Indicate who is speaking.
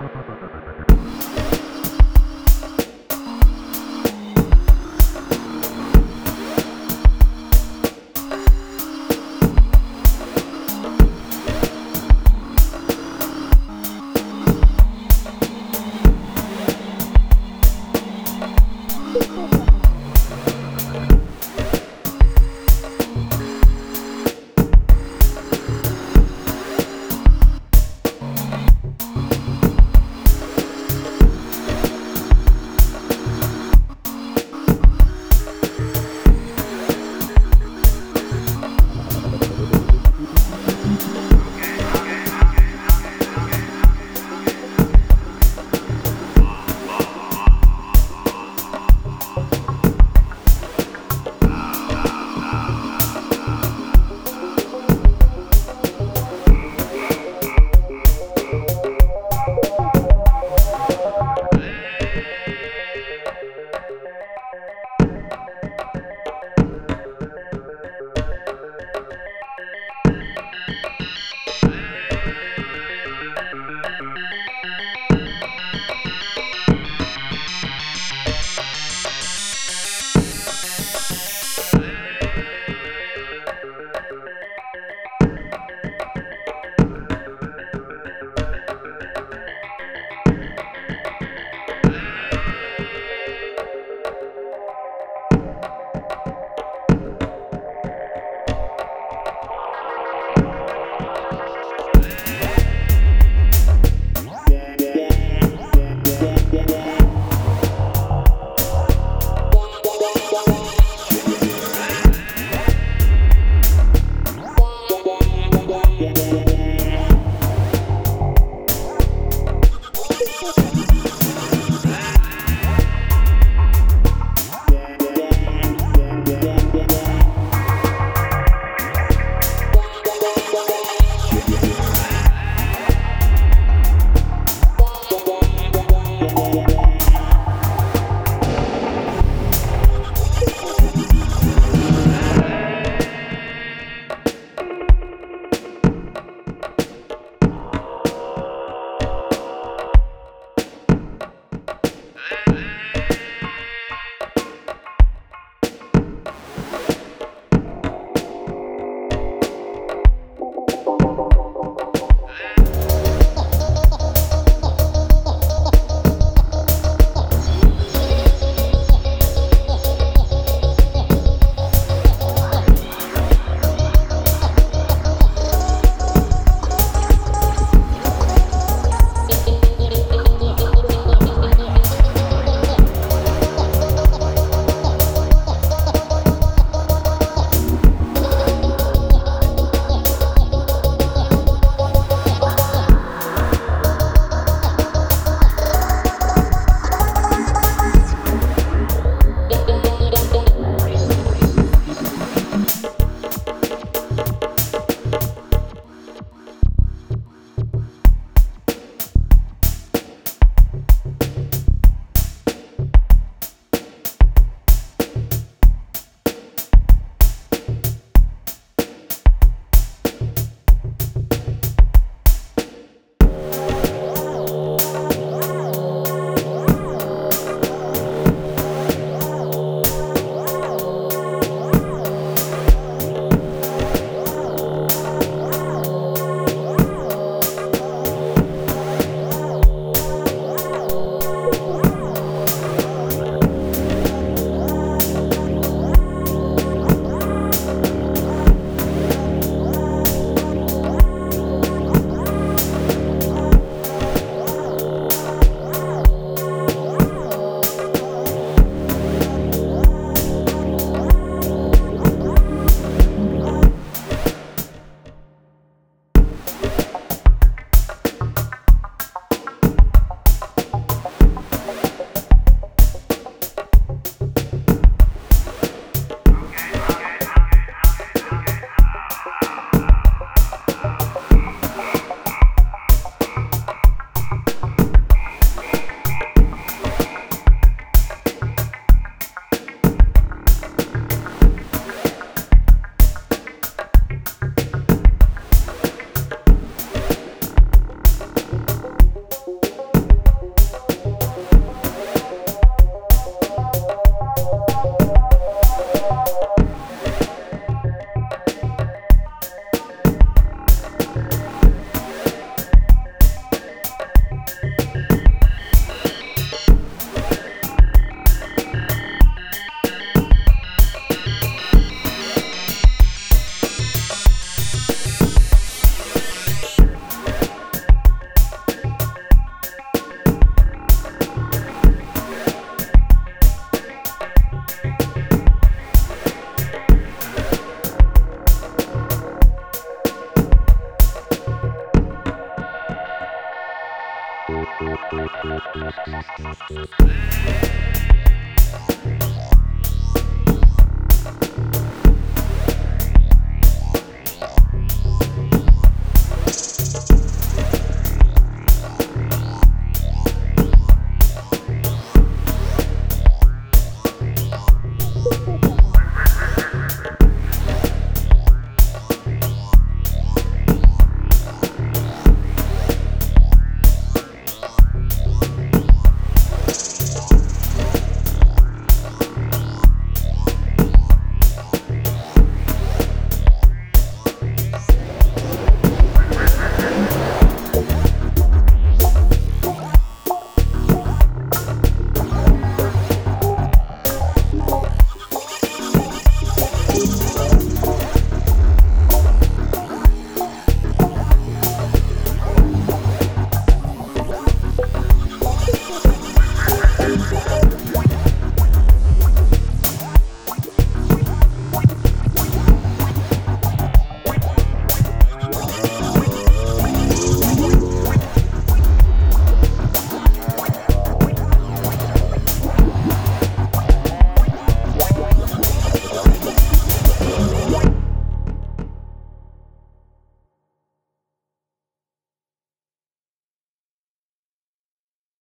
Speaker 1: Ha ha ha ha. Thank you.